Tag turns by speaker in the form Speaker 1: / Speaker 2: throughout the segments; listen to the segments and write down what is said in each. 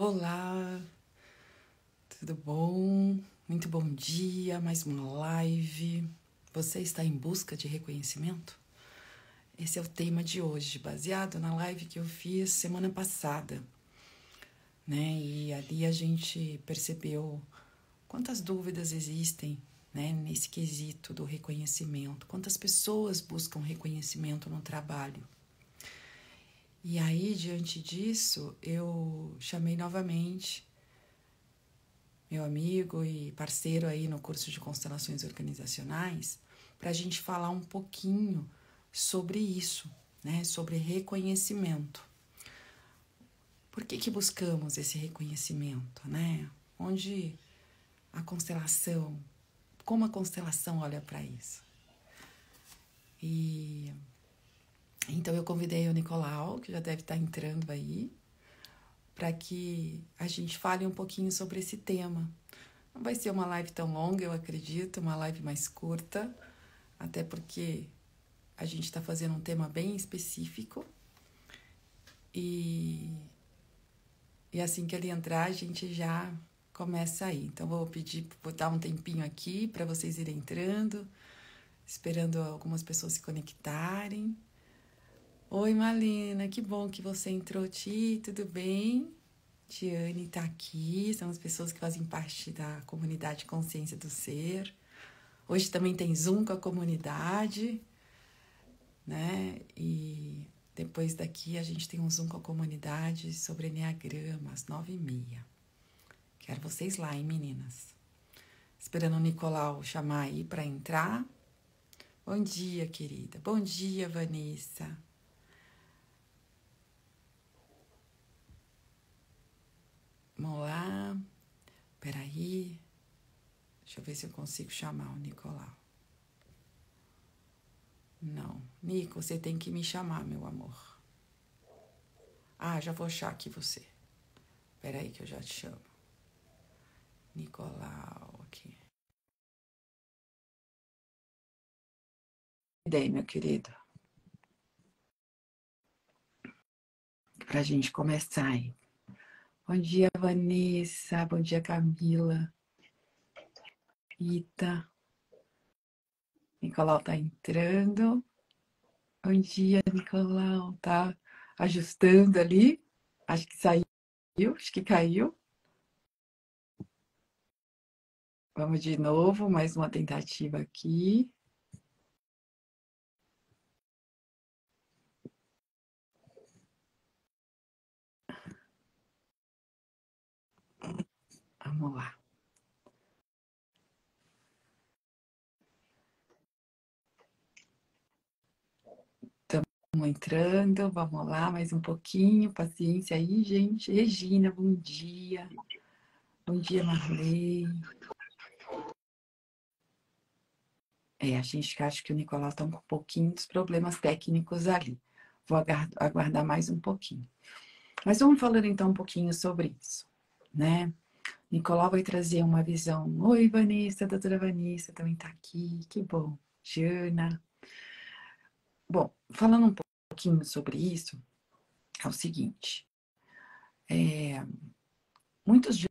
Speaker 1: Olá, tudo bom? Muito bom dia, mais uma live. Você está em busca de reconhecimento? Esse é o tema de hoje, baseado na live que eu fiz semana passada, né? E ali a gente percebeu quantas dúvidas existem, né, nesse quesito do reconhecimento, quantas pessoas buscam reconhecimento no trabalho. E aí, diante disso, eu chamei novamente meu amigo e parceiro aí no curso de constelações organizacionais para a gente falar um pouquinho sobre isso, né? Sobre reconhecimento. Por que, que buscamos esse reconhecimento, né? Onde a constelação, como a constelação olha para isso? E então eu convidei o Nicolau, que já deve estar entrando aí, para que a gente fale um pouquinho sobre esse tema. Não vai ser uma live tão longa, eu acredito, uma live mais curta, até porque a gente está fazendo um tema bem específico. E, e assim que ele entrar, a gente já começa aí. Então, vou pedir, vou dar um tempinho aqui para vocês irem entrando, esperando algumas pessoas se conectarem. Oi, Malina, que bom que você entrou, Ti, tudo bem? Tiane está aqui, são as pessoas que fazem parte da comunidade Consciência do Ser. Hoje também tem Zoom com a comunidade, né? E depois daqui a gente tem um Zoom com a comunidade sobre Enneagrama, às nove e meia. Quero vocês lá, hein, meninas? Esperando o Nicolau chamar aí para entrar. Bom dia, querida. Bom dia, Vanessa. Vamos. Peraí. Deixa eu ver se eu consigo chamar o Nicolau. Não. Nico, você tem que me chamar, meu amor. Ah, já vou achar aqui você. Peraí que eu já te chamo. Nicolau aqui. Dei, meu querido. Pra gente começar aí. Bom dia, Vanessa. Bom dia, Camila. Ita. Nicolau tá entrando. Bom dia, Nicolau. Tá ajustando ali. Acho que saiu, acho que caiu. Vamos de novo, mais uma tentativa aqui. Vamos lá. Estamos entrando, vamos lá, mais um pouquinho, paciência aí, gente. Regina, bom dia. Bom dia, Marley. É, a gente acha que o Nicolau está com um pouquinho dos problemas técnicos ali. Vou aguardar mais um pouquinho. Mas vamos falando então um pouquinho sobre isso, né? Nicolau vai trazer uma visão. Oi, Vanessa, a doutora Vanessa também está aqui, que bom. Jana. Bom, falando um pouquinho sobre isso, é o seguinte. É, muitos de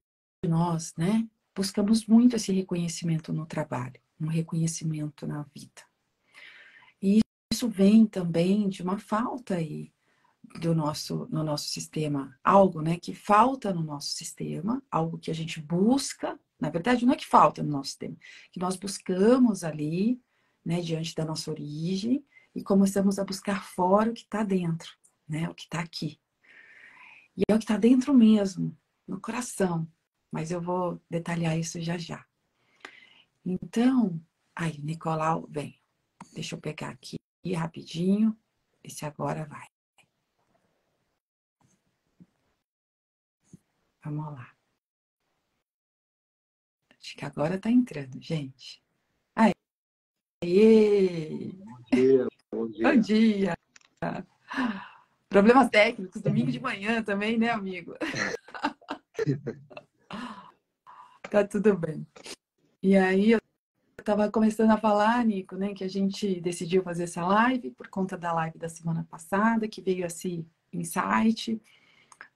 Speaker 1: nós, né, buscamos muito esse reconhecimento no trabalho, um reconhecimento na vida. E isso vem também de uma falta aí do nosso, no nosso sistema, algo né, que falta no nosso sistema, algo que a gente busca, na verdade não é que falta no nosso sistema, que nós buscamos ali, né, diante da nossa origem, e começamos a buscar fora o que está dentro, né, o que está aqui. E é o que está dentro mesmo, no coração, mas eu vou detalhar isso já já. Então, aí, Nicolau, vem. Deixa eu pegar aqui rapidinho, esse agora vai. Vamos lá. Acho que agora tá entrando, gente. Aê!
Speaker 2: Bom dia, bom dia.
Speaker 1: Bom dia. Problemas técnicos, domingo de manhã também, né, amigo? tá tudo bem. E aí eu estava começando a falar, Nico, né, que a gente decidiu fazer essa live por conta da live da semana passada, que veio esse insight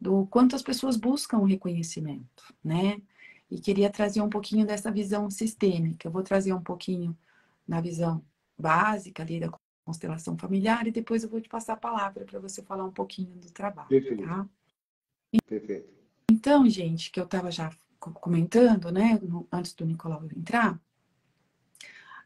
Speaker 1: do quanto as pessoas buscam o reconhecimento, né? E queria trazer um pouquinho dessa visão sistêmica. Eu vou trazer um pouquinho na visão básica ali da constelação familiar e depois eu vou te passar a palavra para você falar um pouquinho do trabalho. Perfeito. Tá? Perfeito. Então, gente, que eu estava já comentando, né, antes do Nicolau entrar,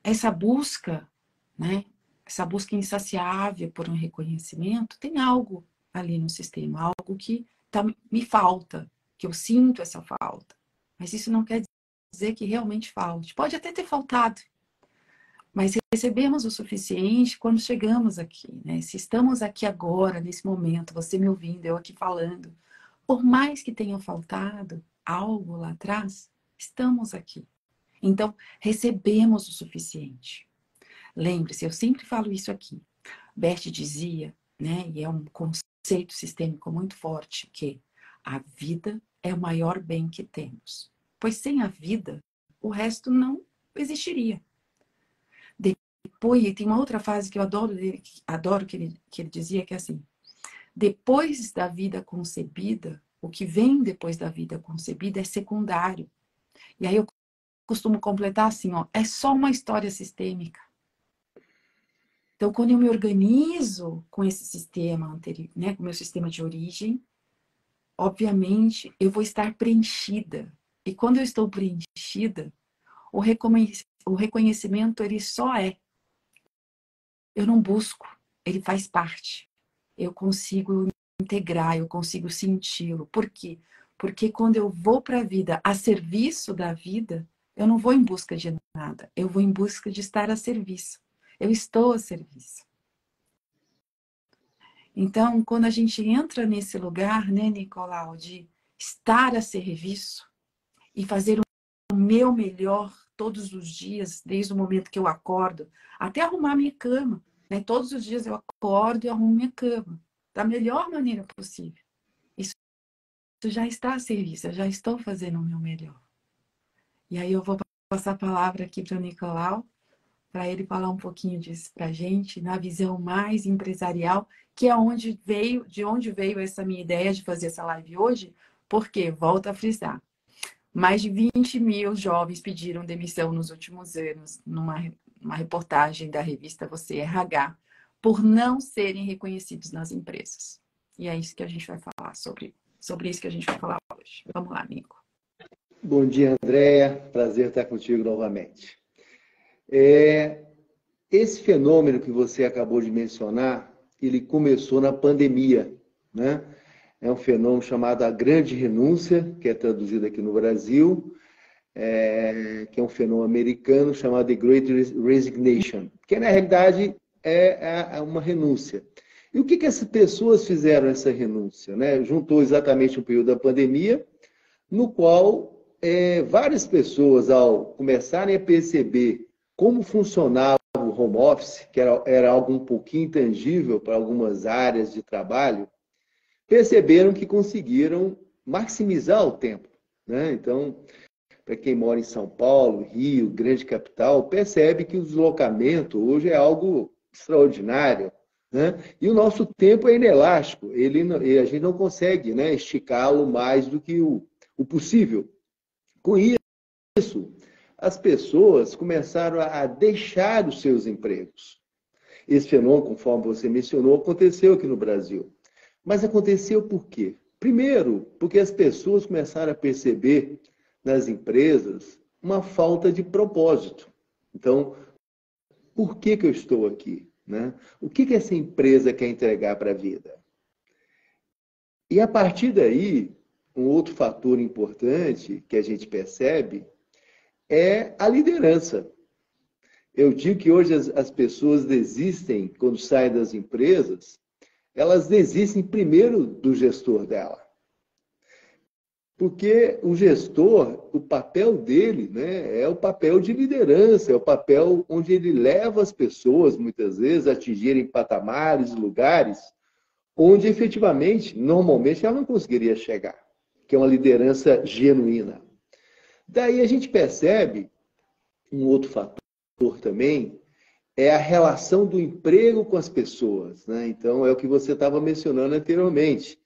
Speaker 1: essa busca, né, essa busca insaciável por um reconhecimento, tem algo ali no sistema, algo que tá, me falta, que eu sinto essa falta. Mas isso não quer dizer que realmente falte. Pode até ter faltado, mas recebemos o suficiente quando chegamos aqui, né? Se estamos aqui agora, nesse momento, você me ouvindo, eu aqui falando, por mais que tenha faltado algo lá atrás, estamos aqui. Então, recebemos o suficiente. Lembre-se, eu sempre falo isso aqui. Bert dizia, né, e é um conceito sistêmico muito forte, que a vida é o maior bem que temos. Pois sem a vida, o resto não existiria. Depois, tem uma outra frase que eu adoro dele, adoro que ele, que ele dizia, que é assim: depois da vida concebida, o que vem depois da vida concebida é secundário. E aí eu costumo completar assim, ó, é só uma história sistêmica. Então, quando eu me organizo com esse sistema anterior, né, com o meu sistema de origem, obviamente eu vou estar preenchida. E quando eu estou preenchida, o, reconhecimento ele só é. Eu não busco, ele faz parte. Eu consigo integrar, eu consigo senti-lo. Por quê? Porque quando eu vou para a vida a serviço da vida, eu não vou em busca de nada, eu vou em busca de estar a serviço. Eu estou a serviço. Então, quando a gente entra nesse lugar, né, Nicolau, de estar a serviço e fazer o meu melhor todos os dias, desde o momento que eu acordo, até arrumar minha cama. Né? Todos os dias eu acordo e arrumo minha cama da melhor maneira possível. Isso, isso já está a serviço, eu já estou fazendo o meu melhor. E aí eu vou passar a palavra aqui para o Nicolau, para ele falar um pouquinho disso para a gente, na visão mais empresarial, que é onde veio, de onde veio essa minha ideia de fazer essa live hoje, porque, volto a frisar, mais de 20 mil jovens pediram demissão nos últimos anos, numa, numa reportagem da revista Você RH, por não serem reconhecidos nas empresas. E é isso que a gente vai falar sobre, sobre isso que a gente vai falar hoje. Vamos lá, amigo.
Speaker 2: Bom dia, Andréia. Prazer estar contigo novamente. É, esse fenômeno que você acabou de mencionar, ele começou na pandemia, né? É um fenômeno chamado a grande renúncia, que é traduzido aqui no Brasil, é, que é um fenômeno americano chamado The Great Resignation, que na realidade é, é uma renúncia. E o que, que essas pessoas fizeram essa renúncia? Né? Juntou exatamente o período da pandemia, no qual é, várias pessoas, ao começarem a perceber como funcionava o home office, que era, era algo um pouquinho intangível para algumas áreas de trabalho, perceberam que conseguiram maximizar o tempo. Né? Então, para quem mora em São Paulo, Rio, grande capital, percebe que o deslocamento hoje é algo extraordinário. Né? E o nosso tempo é inelástico, ele, a gente não consegue né, esticá-lo mais do que o, o possível. Com isso, as pessoas começaram a deixar os seus empregos. Esse fenômeno, conforme você mencionou, aconteceu aqui no Brasil. Mas aconteceu por quê? Primeiro, porque as pessoas começaram a perceber nas empresas uma falta de propósito. Então, por que, que eu estou aqui? Né? O que, que essa empresa quer entregar para a vida? E a partir daí, um outro fator importante que a gente percebe é a liderança. Eu digo que hoje as, as pessoas desistem, quando saem das empresas, elas desistem primeiro do gestor dela. Porque o gestor, o papel dele né, é o papel de liderança, é o papel onde ele leva as pessoas, muitas vezes, a atingirem patamares, lugares, onde efetivamente, normalmente, ela não conseguiria chegar, que é uma liderança genuína. Daí a gente percebe um outro fator também, é a relação do emprego com as pessoas. Né? Então, é o que você estava mencionando anteriormente.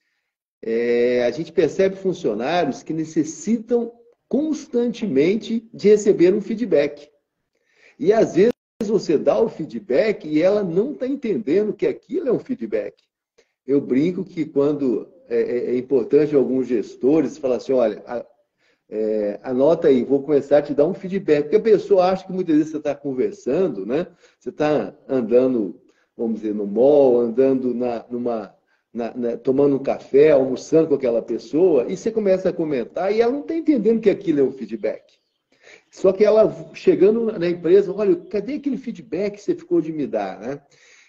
Speaker 2: é, a gente percebe funcionários que necessitam constantemente de receber um feedback. E às vezes você dá o feedback e ela não está entendendo que aquilo é um feedback. Eu brinco que quando é, é, é importante alguns gestores falar assim, olha, é, anota aí, vou começar a te dar um feedback. Porque a pessoa acha que muitas vezes você está conversando, né? Você está andando, vamos dizer, no mall, andando na, numa, na, na, tomando um café, almoçando com aquela pessoa, e você começa a comentar e ela não está entendendo que aquilo é um feedback. Só que ela, chegando na empresa, olha, cadê aquele feedback que você ficou de me dar, né?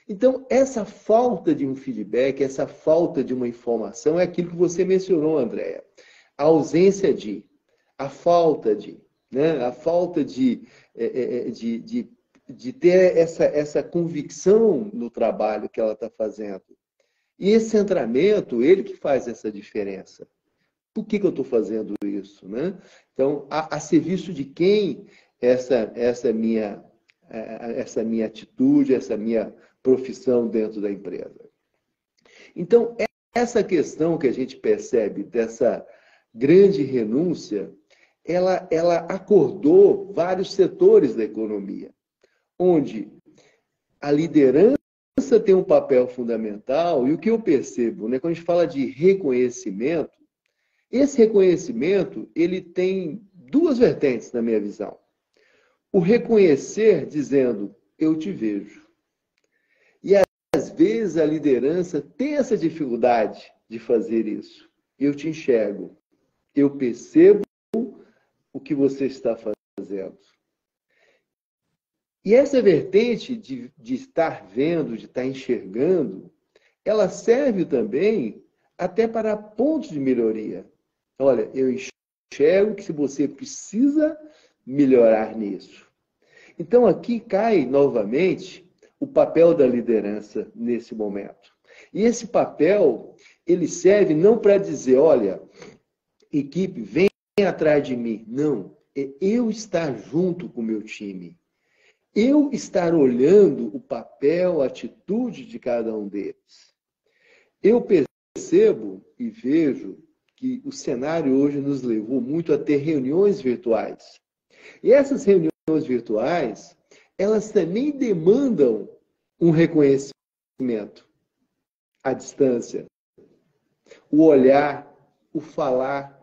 Speaker 2: Então, essa falta de um feedback, essa falta de uma informação é aquilo que você mencionou, Andréa. A ausência de, a falta de, né? a falta de, é, é, é, de, de, de ter essa, essa convicção no trabalho que ela está fazendo. E esse centramento, ele que faz essa diferença. Por que, que eu estou fazendo isso? Né? Então, a, a serviço de quem essa, essa, minha, essa minha atitude, essa minha profissão dentro da empresa. Então, essa questão que a gente percebe dessa grande renúncia, ela, ela acordou vários setores da economia, onde a liderança tem um papel fundamental, e o que eu percebo, né, quando a gente fala de reconhecimento, esse reconhecimento ele tem duas vertentes na minha visão. O reconhecer dizendo, eu te vejo. E às vezes a liderança tem essa dificuldade de fazer isso. Eu te enxergo. Eu percebo o que você está fazendo. E essa vertente de, de estar vendo, de estar enxergando, ela serve também até para pontos de melhoria. Olha, eu enxergo que você precisa melhorar nisso. Então aqui cai novamente o papel da liderança nesse momento. E esse papel, ele serve não para dizer, olha, equipe, vem atrás de mim. Não, é eu estar junto com o meu time. Eu estar olhando o papel, a atitude de cada um deles. Eu percebo e vejo que o cenário hoje nos levou muito a ter reuniões virtuais. E essas reuniões virtuais, elas também demandam um reconhecimento à distância, o olhar, o falar,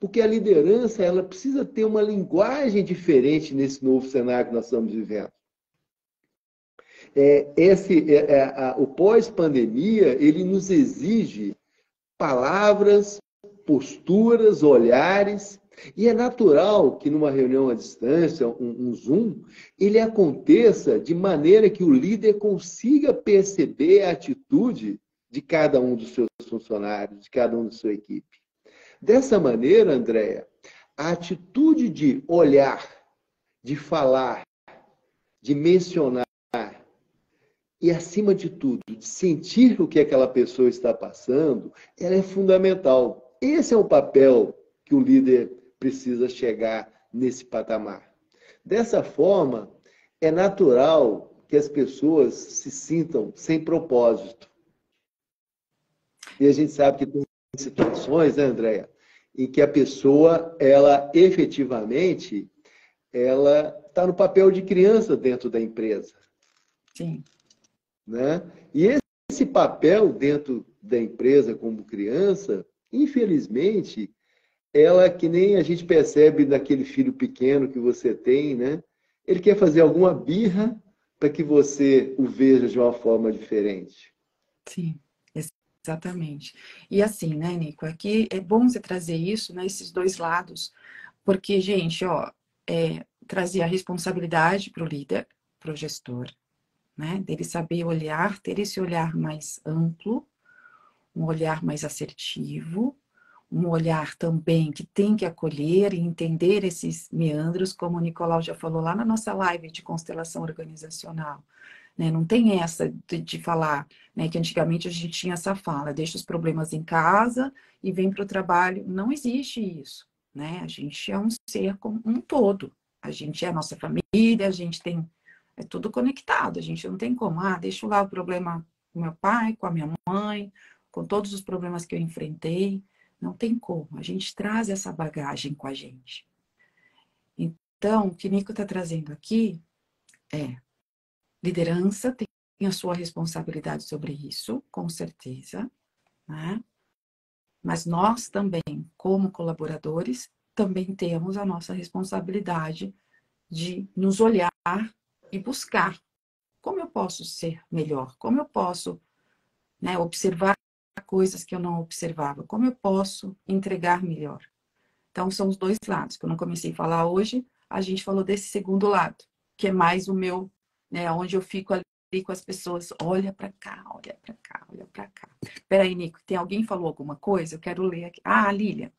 Speaker 2: porque a liderança ela precisa ter uma linguagem diferente nesse novo cenário que nós estamos vivendo. É, esse, é, é, a, o pós-pandemia ele nos exige palavras, posturas, olhares e é natural que numa reunião à distância, um, um, Zoom, ele aconteça de maneira que o líder consiga perceber a atitude de cada um dos seus funcionários, de cada um da sua equipe. Dessa maneira, Andréia, a atitude de olhar, de falar, de mencionar e, acima de tudo, de sentir o que aquela pessoa está passando, ela é fundamental. Esse é o papel que o líder precisa chegar nesse patamar. Dessa forma, é natural que as pessoas se sintam sem propósito. E a gente sabe que tem situações, né, Andréia, em que a pessoa, ela efetivamente, ela está no papel de criança dentro da empresa.
Speaker 1: Sim.
Speaker 2: Né? E esse papel dentro da empresa como criança, infelizmente, ela que nem a gente percebe naquele filho pequeno que você tem, né? Ele quer fazer alguma birra para que você o veja de uma forma diferente.
Speaker 1: Sim, exatamente. E assim, né, Nico, aqui é bom você trazer isso, né, esses dois lados, porque, gente, ó, é, trazer a responsabilidade para o líder, para o gestor, né, dele saber olhar, ter esse olhar mais amplo, um olhar mais assertivo, um olhar também que tem que acolher e entender esses meandros, como o Nicolau já falou lá na nossa live de constelação organizacional. Né? Não tem essa de, de falar, né, que antigamente a gente tinha essa fala, deixa os problemas em casa e vem para o trabalho. Não existe isso. Né? A gente é um ser como um todo. A gente é a nossa família, a gente tem. É tudo conectado. A gente não tem como, ah, deixa lá o problema com meu pai, com a minha mãe, com todos os problemas que eu enfrentei. Não tem como. A gente traz essa bagagem com a gente. Então, o que Nico está trazendo aqui é liderança tem a sua responsabilidade sobre isso, com certeza, né? Mas nós também, como colaboradores, também temos a nossa responsabilidade de nos olhar e buscar como eu posso ser melhor, como eu posso né, observar coisas que eu não observava, como eu posso entregar melhor. Então, são os dois lados. Que eu não comecei a falar hoje, a gente falou desse segundo lado, que é mais o meu, né, onde eu fico ali com as pessoas, olha para cá, olha para cá, olha para cá. Peraí, Nico, tem alguém falou alguma coisa? Eu quero ler aqui. Ah, a Lilian.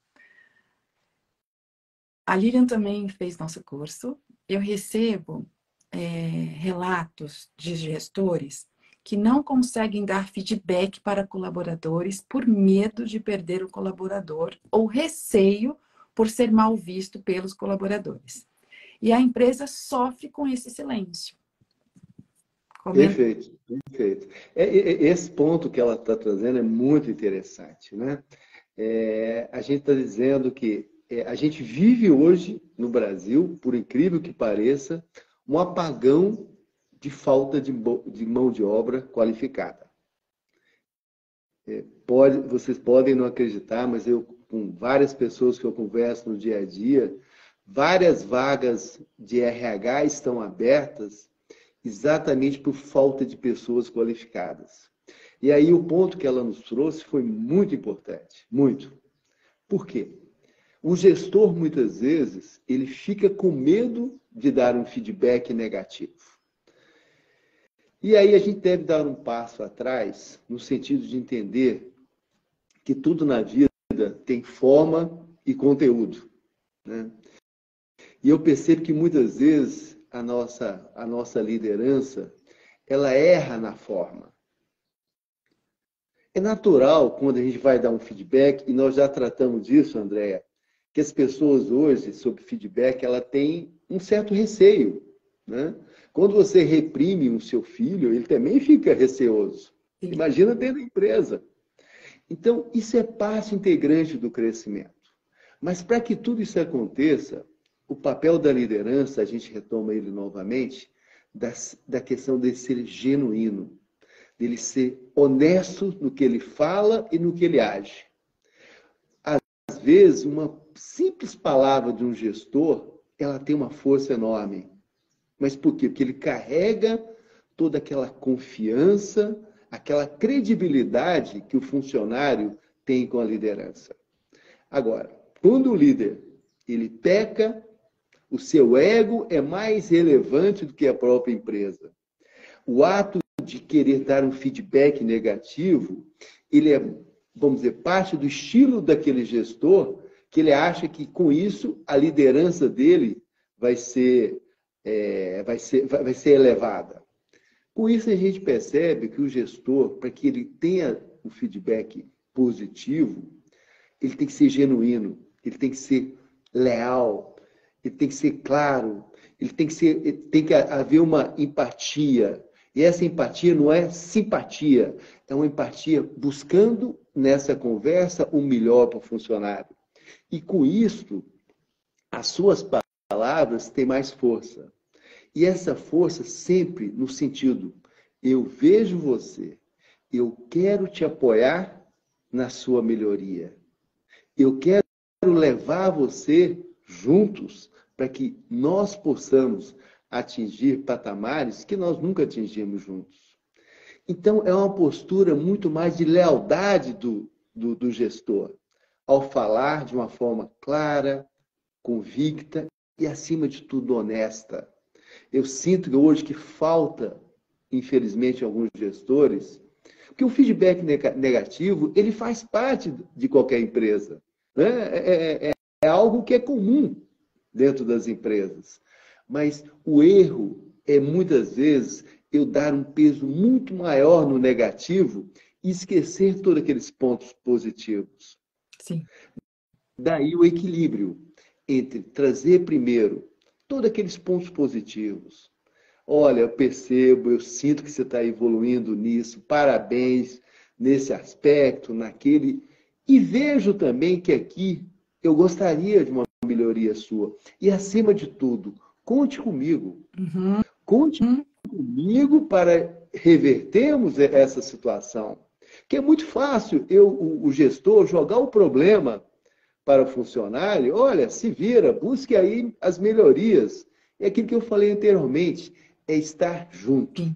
Speaker 1: A Lilian também fez nosso curso. Eu recebo é, relatos de gestores que não conseguem dar feedback para colaboradores por medo de perder o colaborador ou receio por ser mal visto pelos colaboradores. E a empresa sofre com esse silêncio.
Speaker 2: Comenta. Perfeito, perfeito. É, é, esse ponto que ela está trazendo é muito interessante. Né? É, a gente está dizendo que é, a gente vive hoje no Brasil, por incrível que pareça, um apagão de falta de, de mão de obra qualificada. É, pode, vocês podem não acreditar, mas eu, com várias pessoas que eu converso no dia a dia, várias vagas de RH estão abertas exatamente por falta de pessoas qualificadas. E aí o ponto que ela nos trouxe foi muito importante, muito. Por quê? O gestor, muitas vezes, ele fica com medo de dar um feedback negativo. E aí a gente deve dar um passo atrás, no sentido de entender que tudo na vida tem forma e conteúdo. Né? E eu percebo que muitas vezes a nossa, a nossa liderança ela erra na forma. É natural quando a gente vai dar um feedback, e nós já tratamos disso, Andréia, que as pessoas hoje, sobre feedback, ela tem um certo receio. Né? Quando você reprime o seu filho, ele também fica receoso. Imagina dentro da empresa. Então, isso é parte integrante do crescimento. Mas para que tudo isso aconteça, o papel da liderança, a gente retoma ele novamente, da, da questão de ser genuíno, dele ser honesto no que ele fala e no que ele age. Às vezes, uma simples palavra de um gestor, ela tem uma força enorme. Mas por quê? Porque ele carrega toda aquela confiança, aquela credibilidade que o funcionário tem com a liderança. Agora, quando o líder ele peca, o seu ego é mais relevante do que a própria empresa. O ato de querer dar um feedback negativo, ele é, vamos dizer, parte do estilo daquele gestor que ele acha que com isso a liderança dele vai ser, é, vai ser, vai ser elevada. Com isso a gente percebe que o gestor, para que ele tenha o feedback positivo, ele tem que ser genuíno, ele tem que ser leal, ele tem que ser claro, ele tem que ser, tem que haver uma empatia. E essa empatia não é simpatia, é uma empatia buscando nessa conversa o melhor para o funcionário. E com isso, as suas palavras têm mais força. E essa força sempre no sentido: eu vejo você, eu quero te apoiar na sua melhoria. Eu quero levar você juntos para que nós possamos atingir patamares que nós nunca atingimos juntos. Então, é uma postura muito mais de lealdade do, do, do gestor ao falar de uma forma clara, convicta e, acima de tudo, honesta. Eu sinto hoje que falta, infelizmente, alguns gestores, porque o feedback negativo ele faz parte de qualquer empresa. Né? É, é, é, algo que é comum dentro das empresas. Mas o erro é muitas vezes eu dar um peso muito maior no negativo e esquecer todos aqueles pontos positivos.
Speaker 1: Sim.
Speaker 2: Daí o equilíbrio entre trazer primeiro todos aqueles pontos positivos. Olha, eu percebo, eu sinto que você está evoluindo nisso, parabéns, nesse aspecto, naquele. E vejo também que aqui eu gostaria de uma melhoria sua. E, acima de tudo, conte comigo. Uhum. Conte uhum. comigo para revertermos essa situação. Que é muito fácil eu, o, o gestor, jogar o problema para o funcionário. Olha, se vira, busque aí as melhorias. É aquilo que eu falei anteriormente, é estar junto. Sim.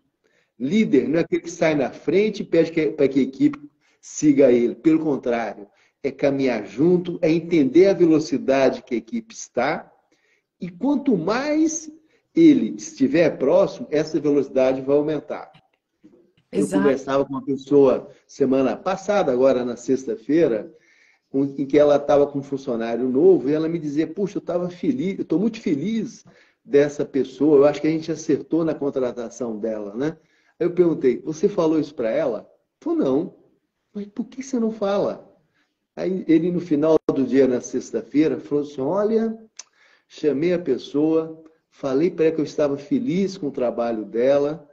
Speaker 2: Líder não é aquele que sai na frente e pede para que a equipe siga ele. Pelo contrário, é caminhar junto, é entender a velocidade que a equipe está. E quanto mais ele estiver próximo, essa velocidade vai aumentar. Exato. Eu conversava com uma pessoa semana passada, agora na sexta-feira, em que ela estava com um funcionário novo e ela me dizia: Puxa, eu estava feliz, eu estou muito feliz dessa pessoa, eu acho que a gente acertou na contratação dela, né? Aí eu perguntei: Você falou isso para ela? Falou: Não. Mas por que você não fala? Aí ele, no final do dia, na sexta-feira, falou assim: Olha, chamei a pessoa, falei para ela que eu estava feliz com o trabalho dela.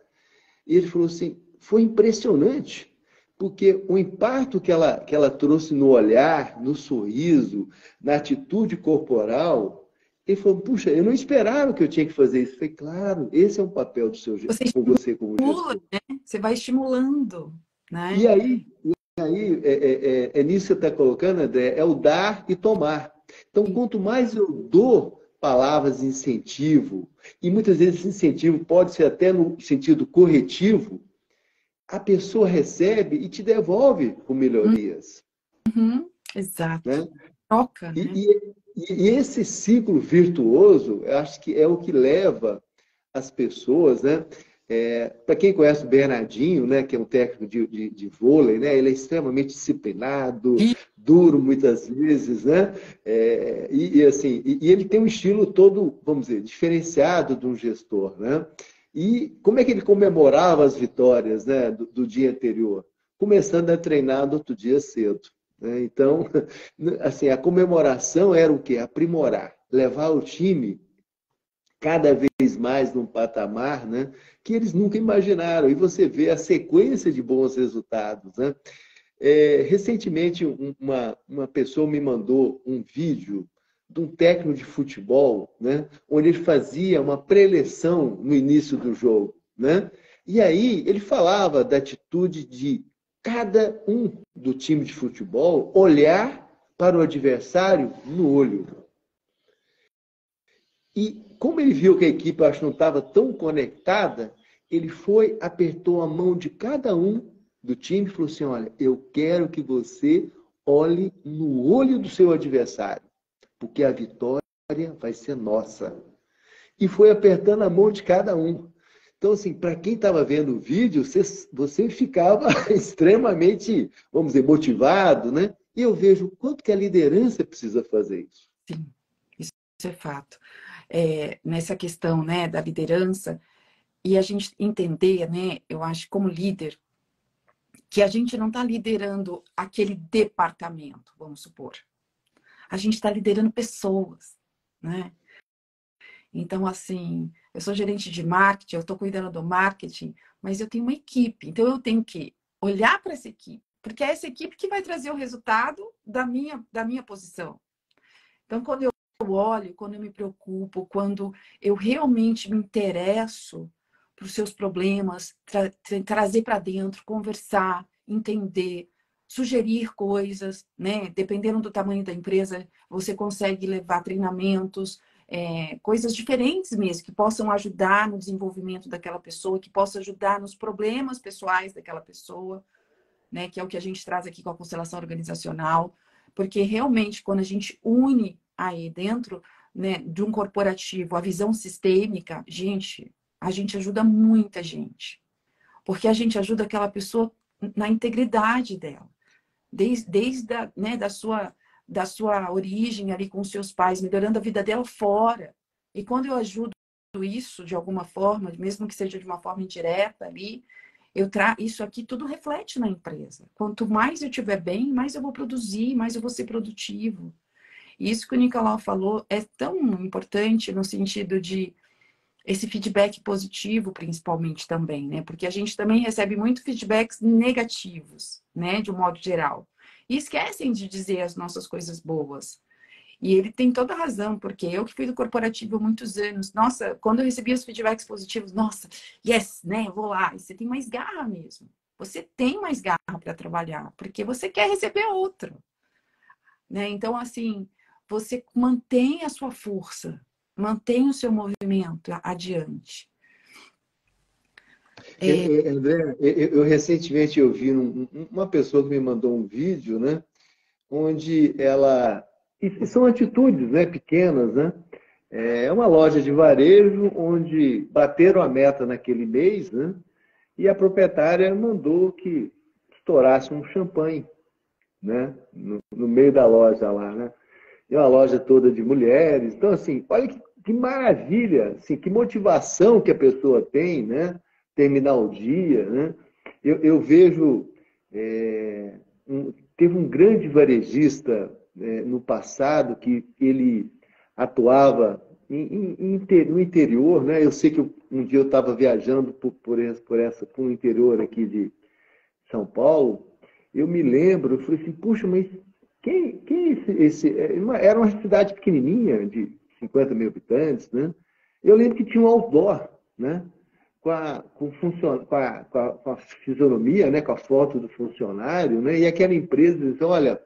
Speaker 2: E ele falou assim: Foi impressionante, porque o impacto que ela, que ela trouxe no olhar, no sorriso, na atitude corporal, ele falou: Puxa, eu não esperava que eu tinha que fazer isso. Eu falei: Claro, esse é um papel do seu
Speaker 1: você com você como gestor. Né? Você vai estimulando. Né?
Speaker 2: E aí, aí é, é, é, é nisso que você está colocando, André, é o dar e tomar. Então, quanto mais eu dou palavras de incentivo, e muitas vezes esse incentivo pode ser até no sentido corretivo, a pessoa recebe e te devolve com melhorias.
Speaker 1: Uhum, exato. Né? Troca.
Speaker 2: E, né? e, e, esse ciclo virtuoso, eu acho que é o que leva as pessoas, né? É, Para quem conhece o Bernardinho, né, que é um técnico de, de, de vôlei, né, ele é extremamente disciplinado, duro muitas vezes, né? É, e, e, assim, e, e, ele tem um estilo todo, vamos dizer, diferenciado de um gestor, né? E como é que ele comemorava as vitórias, né, do, do dia anterior? Começando a treinar no outro dia cedo. Né? Então, assim, a comemoração era o quê? Aprimorar, levar o time cada vez mais num patamar né, que eles nunca imaginaram. E você vê a sequência de bons resultados. Né? É, recentemente, uma, uma pessoa me mandou um vídeo de um técnico de futebol, né, onde ele fazia uma preleção no início do jogo. Né? E aí ele falava da atitude de cada um do time de futebol olhar para o adversário no olho. E como ele viu que a equipe acho, não estava tão conectada, ele foi, apertou a mão de cada um do time e falou assim: Olha, eu quero que você olhe no olho do seu adversário, porque a vitória vai ser nossa. E foi apertando a mão de cada um. Então, assim, para quem estava vendo o vídeo, você, você ficava extremamente, vamos dizer, motivado, né? E eu vejo o quanto que a liderança precisa fazer isso.
Speaker 1: Sim, isso é fato é, nessa questão né, da liderança e a gente entender, né, eu acho, como líder, que a gente não está liderando aquele departamento, vamos supor. A gente está liderando pessoas, né? Então, assim, eu sou gerente de marketing, eu estou cuidando do marketing, mas eu tenho uma equipe. Então, eu tenho que olhar para essa equipe, porque é essa equipe que vai trazer o resultado da minha, da minha posição. Então, quando eu olho, quando eu me preocupo, quando eu realmente me interesso para os seus problemas, tra trazer para dentro, conversar, entender, sugerir coisas, né? Dependendo do tamanho da empresa, você consegue levar treinamentos, é, coisas diferentes mesmo, que possam ajudar no desenvolvimento daquela pessoa, que possam ajudar nos problemas pessoais daquela pessoa, né? Que é o que a gente traz aqui com a constelação organizacional. Porque realmente, quando a gente une aí dentro né, de um corporativo, a visão sistêmica, gente, a gente ajuda muita gente. Porque a gente ajuda aquela pessoa na integridade dela. Desde, desde a, né, da, sua, da sua origem ali com seus pais, melhorando a vida dela fora. E quando eu ajudo isso de alguma forma, mesmo que seja de uma forma indireta ali, eu tra isso aqui tudo reflete na empresa. Quanto mais eu estiver bem, mais eu vou produzir, mais eu vou ser produtivo. Isso que o Nicolau falou é tão importante no sentido de esse feedback positivo, principalmente também, né? Porque a gente também recebe muito feedbacks negativos, né? De um modo geral. E esquecem de dizer as nossas coisas boas. E ele tem toda a razão, porque eu que fui do corporativo há muitos anos, nossa, quando eu recebia os feedbacks positivos, nossa, yes, né, vou lá. E você tem mais garra mesmo. Você tem mais garra para trabalhar, porque você quer receber outro. Né? Então, assim, você mantém a sua força, mantém o seu movimento adiante.
Speaker 2: É... André, eu, eu, recentemente eu vi um, uma pessoa que me mandou um vídeo, né? Onde ela e são atitudes né, pequenas, né? É uma loja de varejo onde bateram a meta naquele mês, né? E a proprietária mandou que estourasse um champanhe, né? No, no meio da loja lá, né? E uma loja toda de mulheres. Então, assim, olha que, que maravilha, assim, que motivação que a pessoa tem, né? Terminar o dia, né? Eu, eu vejo... É, um, teve um grande varejista é, no passado que ele atuava em, em, no interior, né? Eu sei que um dia eu estava viajando por, por, essa, por essa, por um interior aqui de São Paulo. Eu me lembro, eu falei assim, puxa, mas quem, quem é esse, esse? É, era uma cidade pequenininha, de 50 mil habitantes, né? Eu lembro que tinha um outdoor, né? Com a, com, funcion... com, a, com, a, com a fisionomia, né? com a foto do funcionário, né? e aquela empresa diz, olha,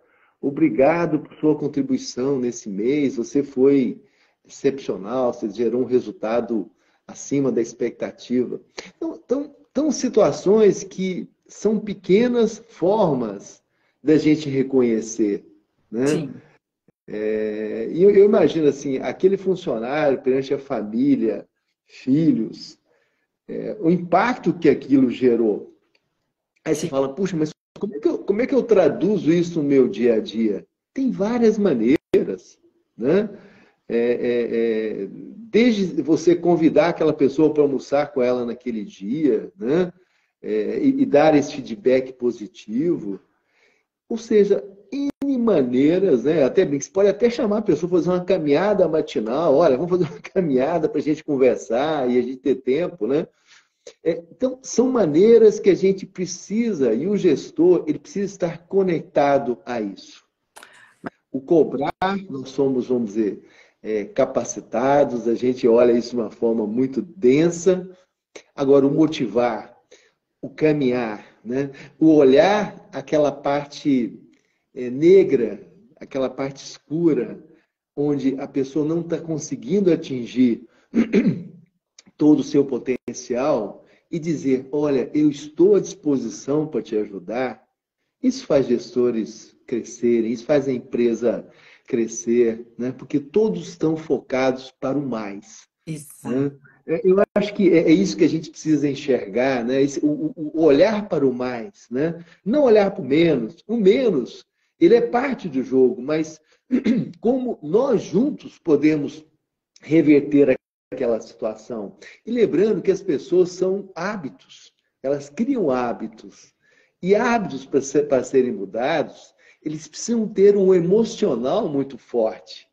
Speaker 2: Obrigado por sua contribuição nesse mês. Você foi excepcional, você gerou um resultado acima da expectativa. Então, então, então situações que são pequenas formas da gente reconhecer. Né? Sim. É, e eu, eu, imagino assim, aquele funcionário perante a família, filhos, é, o impacto que aquilo gerou. Aí você fala, puxa, mas como é, que eu, como é que eu traduzo isso no meu dia a dia? Tem várias maneiras, né? É, é, é, desde você convidar aquela pessoa para almoçar com ela naquele dia, né? É, e, e, dar esse feedback positivo. Ou seja, em maneiras, né? Até você pode até chamar a pessoa fazer uma caminhada matinal. Olha, vamos fazer uma caminhada para a gente conversar e a gente ter tempo, né? É, então, são maneiras que a gente precisa, e o gestor, ele precisa estar conectado a isso. O cobrar, nós somos, vamos dizer, é, capacitados, a gente olha isso de uma forma muito densa. Agora, o motivar, o caminhar, né? o olhar aquela parte é, negra, aquela parte escura, onde a pessoa não está conseguindo atingir todo o seu potencial e dizer: olha, eu estou à disposição para te ajudar. Isso faz gestores crescerem, isso faz a empresa crescer, né? porque todos estão focados para o mais. Isso. Né? É, eu acho que é, é isso que a gente precisa enxergar, né? Esse, o, o, olhar para o mais, né? Não olhar para o menos. O menos, ele é parte do jogo, mas como nós juntos podemos reverter aquela situação. E lembrando que as pessoas são hábitos, elas criam hábitos. E hábitos, para, ser, para serem mudados, eles precisam ter um emocional muito forte.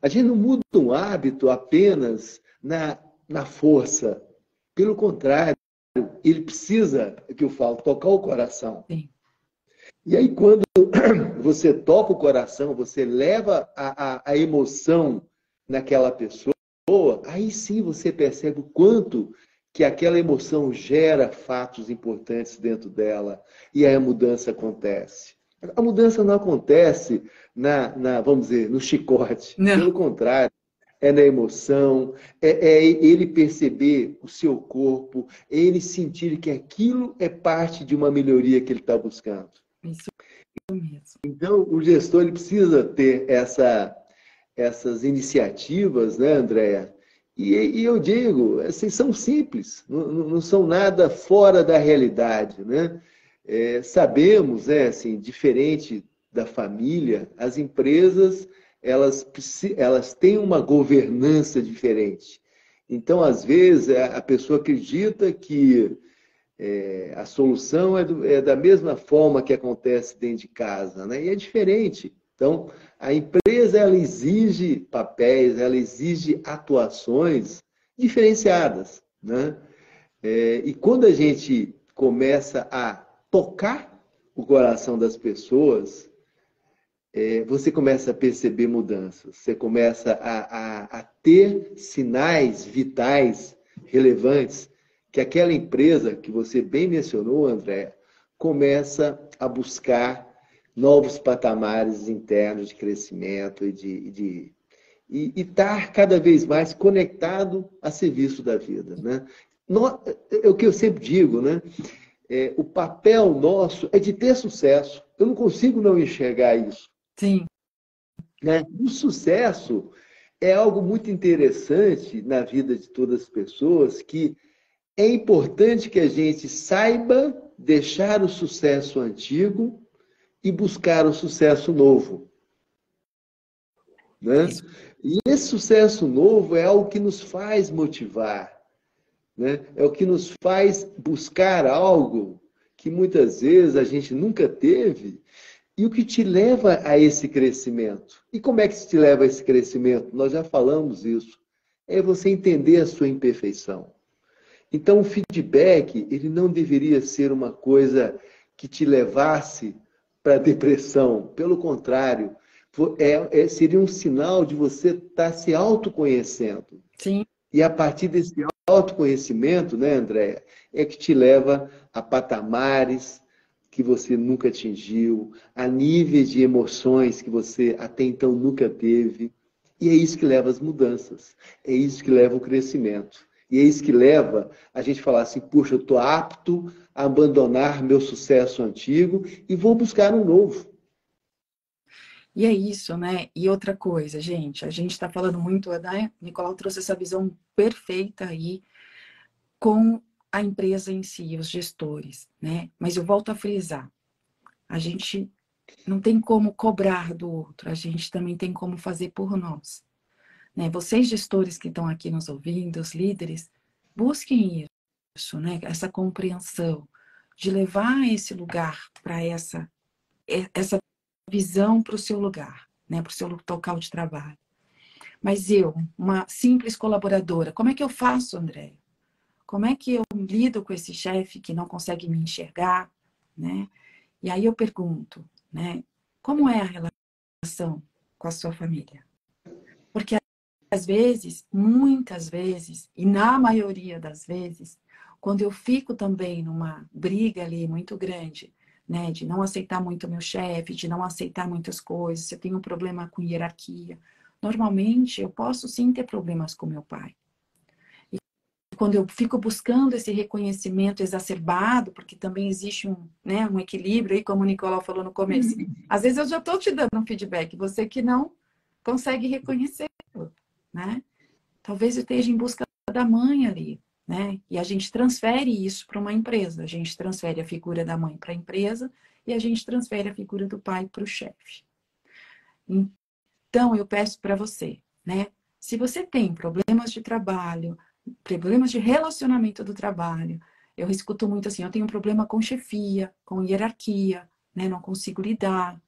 Speaker 2: A gente não muda um hábito apenas na, na força. Pelo contrário, ele precisa, que eu falo, tocar o coração. Sim. E aí, quando você toca o coração, você leva a, a, a emoção naquela pessoa, aí sim você percebe o quanto que aquela emoção gera fatos importantes dentro dela e aí a mudança acontece. A mudança não acontece na, na vamos dizer, no chicote. Não. Pelo contrário, é na emoção, é, é, ele perceber o seu corpo, é ele sentir que aquilo é parte de uma melhoria que ele está buscando. Isso mesmo. Então, o gestor ele precisa ter essa essas iniciativas, né, Andréa? E, e, eu digo, assim, são simples, não, não, são nada fora da realidade, né? É, sabemos, né, assim, diferente da família, as empresas elas, elas têm uma governança diferente. Então, às vezes, a pessoa acredita que é, a solução é, do, é, da mesma forma que acontece dentro de casa, né? E é diferente. Então, a empresa ela exige papéis, ela exige atuações diferenciadas. Né? É, e quando a gente começa a tocar o coração das pessoas, é, você começa a perceber mudanças, você começa a, a, a ter sinais vitais relevantes que aquela empresa que você bem mencionou, André, começa a buscar novos patamares internos de crescimento e de, de e estar cada vez mais conectado a serviço da vida, né? é o que eu sempre digo, né? É, o papel nosso é de ter sucesso. Eu não consigo não enxergar isso.
Speaker 1: Sim.
Speaker 2: Né? O sucesso é algo muito interessante na vida de todas as pessoas que é importante que a gente saiba deixar o sucesso antigo e buscar o sucesso novo. Né? E esse sucesso novo é algo que nos faz motivar, né? é o que nos faz buscar algo que muitas vezes a gente nunca teve e o que te leva a esse crescimento. E como é que te leva a esse crescimento? Nós já falamos isso. É você entender a sua imperfeição. Então, o feedback, ele não deveria ser uma coisa que te levasse para a depressão. Pelo contrário, é, é, seria um sinal de você estar tá se autoconhecendo.
Speaker 1: Sim.
Speaker 2: E a partir desse autoconhecimento, né, Andréia, é que te leva a patamares que você nunca atingiu, a níveis de emoções que você até então nunca teve. E é isso que leva às mudanças, é isso que leva ao crescimento. E é isso que leva a gente falar assim: puxa, eu estou apto a abandonar meu sucesso antigo e vou buscar um novo.
Speaker 1: E é isso, né? E outra coisa, gente, a gente está falando muito, né? Nicolau trouxe essa visão perfeita aí com a empresa em si, os gestores, né? Mas eu volto a frisar, a gente não tem como cobrar do outro, a gente também tem como fazer por nós. Né? Vocês, gestores que estão aqui nos ouvindo, os líderes, busquem isso, né? essa compreensão, de levar esse lugar para essa, essa visão para o seu lugar, né? para o seu local de trabalho. Mas eu, uma simples colaboradora, como é que eu faço, André? Como é que eu lido com esse chefe que não consegue me enxergar, né? E aí eu pergunto, né? Como é a relação com a sua família? Porque às vezes, muitas vezes, e na maioria das vezes, quando eu fico também numa briga ali muito grande, né, de não aceitar muito meu chefe, de não aceitar muitas coisas, eu tenho um problema com hierarquia, normalmente eu posso sim ter problemas com meu pai. Quando eu fico buscando esse reconhecimento exacerbado, porque também existe um, né, um equilíbrio aí, como o Nicolau falou no começo. Uhum. Às vezes eu já estou te dando um feedback, você que não consegue reconhecer né? Talvez eu esteja em busca da mãe ali, né? E a gente transfere isso para uma empresa. A gente transfere a figura da mãe para a empresa e a gente transfere a figura do pai para o chefe. Então, eu peço para você, né? Se você tem problemas de trabalho, problemas de relacionamento do trabalho, eu escuto muito assim, eu tenho um problema com chefia, com hierarquia, né? Não consigo lidar,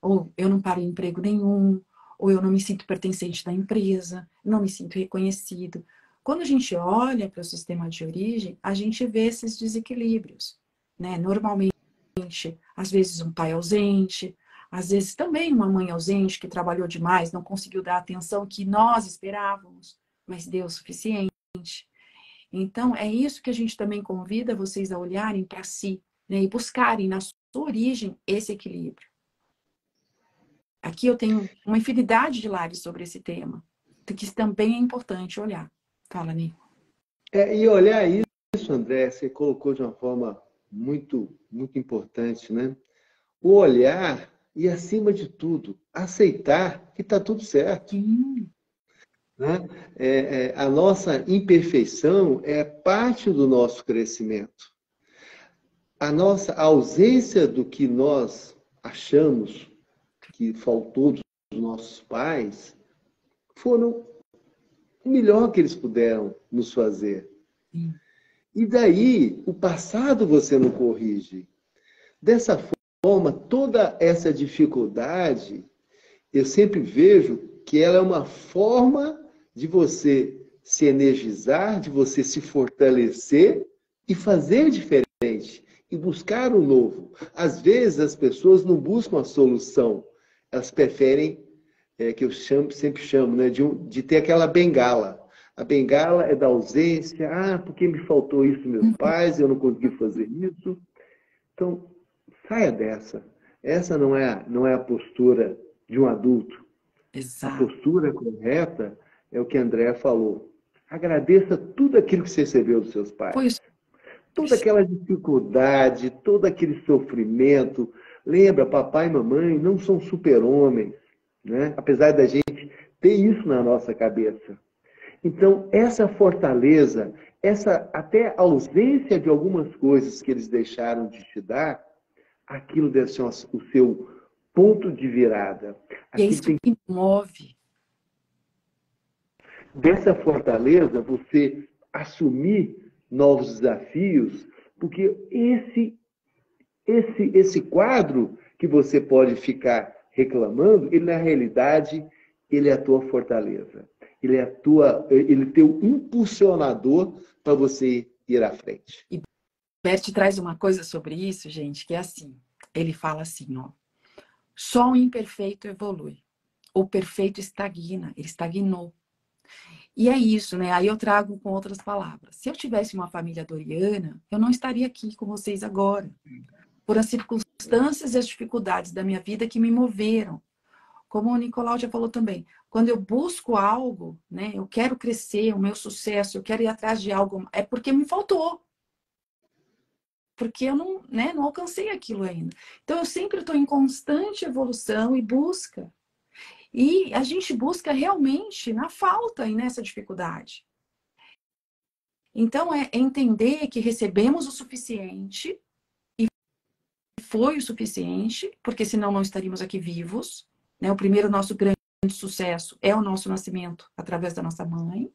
Speaker 1: ou eu não paro em emprego nenhum, ou eu não me sinto pertencente da empresa, não me sinto reconhecido. Quando a gente olha para o sistema de origem, a gente vê esses desequilíbrios, né? Normalmente, às vezes um pai ausente, às vezes também uma mãe ausente que trabalhou demais, não conseguiu dar a atenção que nós esperávamos, mas deu o suficiente. Então, é isso que a gente também convida vocês a olharem para si né? e buscarem na sua origem esse equilíbrio. Aqui eu tenho uma infinidade de lives sobre esse tema, que também é importante olhar. Fala, Nico.
Speaker 2: É, e olhar isso, André, você colocou de uma forma muito, muito importante, né? O olhar e, acima de tudo, aceitar que está tudo certo. Sim. Né? É, é, a nossa imperfeição é parte do nosso crescimento. A nossa ausência do que nós achamos que faltou dos nossos pais foram o melhor que eles puderam nos fazer. Sim. E daí, o passado você não corrige. Dessa forma, toda essa dificuldade, eu sempre vejo que ela é uma forma de você se energizar, de você se fortalecer e fazer diferente e buscar o novo. Às vezes as pessoas não buscam a solução, elas preferem, é, que eu chamo, sempre chamo, né, de, um, de ter aquela bengala. A bengala é da ausência, ah, porque me faltou isso meus uhum. pais, eu não consegui fazer isso. Então, saia dessa. Essa não é, não é a postura de um adulto. Exato. A postura correta é o que André falou. Agradeça tudo aquilo que você recebeu dos seus pais. Pois. Toda aquela dificuldade, todo aquele sofrimento. Lembra, papai e mamãe não são super-homens, né? apesar da gente ter isso na nossa cabeça. Então, essa fortaleza, essa até ausência de algumas coisas que eles deixaram de te dar, aquilo deve ser o seu ponto de virada.
Speaker 1: E é isso tem... que move.
Speaker 2: Dessa fortaleza, você assumir novos desafios, porque esse, esse, esse quadro que você pode ficar reclamando, ele na realidade, ele é a tua fortaleza. Ele é a tua, ele é teu impulsionador para você ir à frente.
Speaker 1: E Bert traz uma coisa sobre isso, gente, que é assim. Ele fala assim, ó. Só o imperfeito evolui. O perfeito estagna, ele estagnou. E é isso, né? Aí eu trago com outras palavras. Se eu tivesse uma família doriana, eu não estaria aqui com vocês agora. Por as circunstâncias e as dificuldades da minha vida que me moveram. Como o Nicolau já falou também, quando eu busco algo, né? Eu quero crescer, o meu sucesso, eu quero ir atrás de algo, é porque me faltou. Porque eu não, né, não alcancei aquilo ainda. Então eu sempre estou em constante evolução e busca. E a gente busca realmente na falta e nessa dificuldade. Então, é entender que recebemos o suficiente e foi o suficiente, porque senão não estaríamos aqui vivos. Né? O primeiro nosso grande sucesso é o nosso nascimento através da nossa mãe.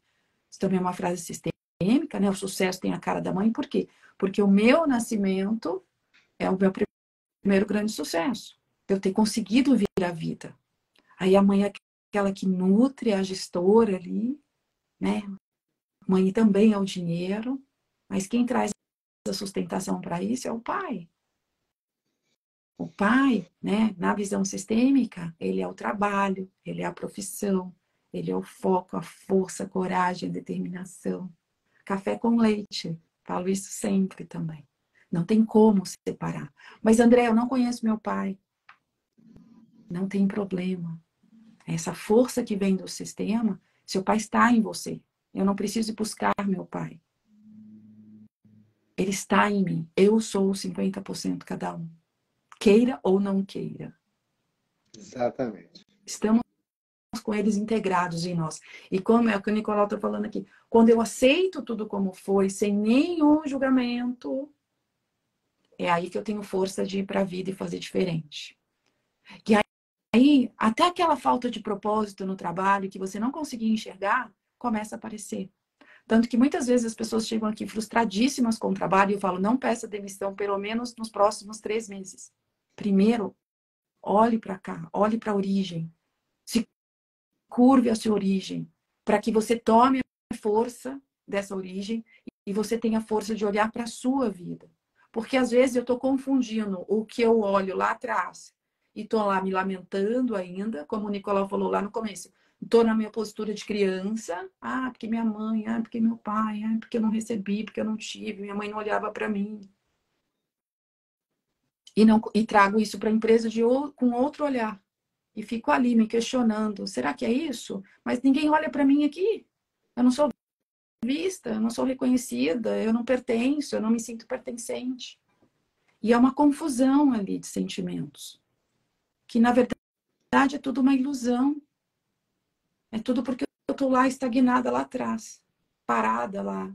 Speaker 1: Isso também é uma frase sistêmica, né? O sucesso tem a cara da mãe, por quê? Porque o meu nascimento é o meu primeiro grande sucesso. Eu ter conseguido vir à vida. Aí a mãe é aquela que nutre a gestora ali, né? Mãe também é o dinheiro, mas quem traz a sustentação para isso é o pai. O pai, né, na visão sistêmica, ele é o trabalho, ele é a profissão, ele é o foco, a força, a coragem, a determinação. Café com leite, falo isso sempre também. Não tem como separar. Mas André, eu não conheço meu pai. Não tem problema. Essa força que vem do sistema, seu pai está em você. Eu não preciso buscar meu pai. Ele está em mim. Eu sou 50% cada um. Queira ou não queira.
Speaker 2: Exatamente.
Speaker 1: Estamos com eles integrados em nós. E como é o que o Nicolau está falando aqui, quando eu aceito tudo como foi, sem nenhum julgamento, é aí que eu tenho força de ir para a vida e fazer diferente. E aí Aí, até aquela falta de propósito no trabalho que você não conseguia enxergar, começa a aparecer. Tanto que muitas vezes as pessoas chegam aqui frustradíssimas com o trabalho e eu falo, não peça demissão, pelo menos nos próximos três meses. Primeiro, olhe para cá, olhe para a origem. Se curve a sua origem, para que você tome a força dessa origem e você tenha força de olhar para a sua vida. Porque às vezes eu estou confundindo o que eu olho lá atrás e estou lá me lamentando ainda, como o Nicolau falou lá no começo. Estou na minha postura de criança. Ah, porque minha mãe, ah, porque meu pai, ah, porque eu não recebi, porque eu não tive, minha mãe não olhava para mim. E, não, e trago isso para a empresa de, com outro olhar. E fico ali me questionando: será que é isso? Mas ninguém olha para mim aqui. Eu não sou vista, eu não sou reconhecida, eu não pertenço, eu não me sinto pertencente. E é uma confusão ali de sentimentos que na verdade é tudo uma ilusão. É tudo porque eu estou lá estagnada lá atrás, parada lá,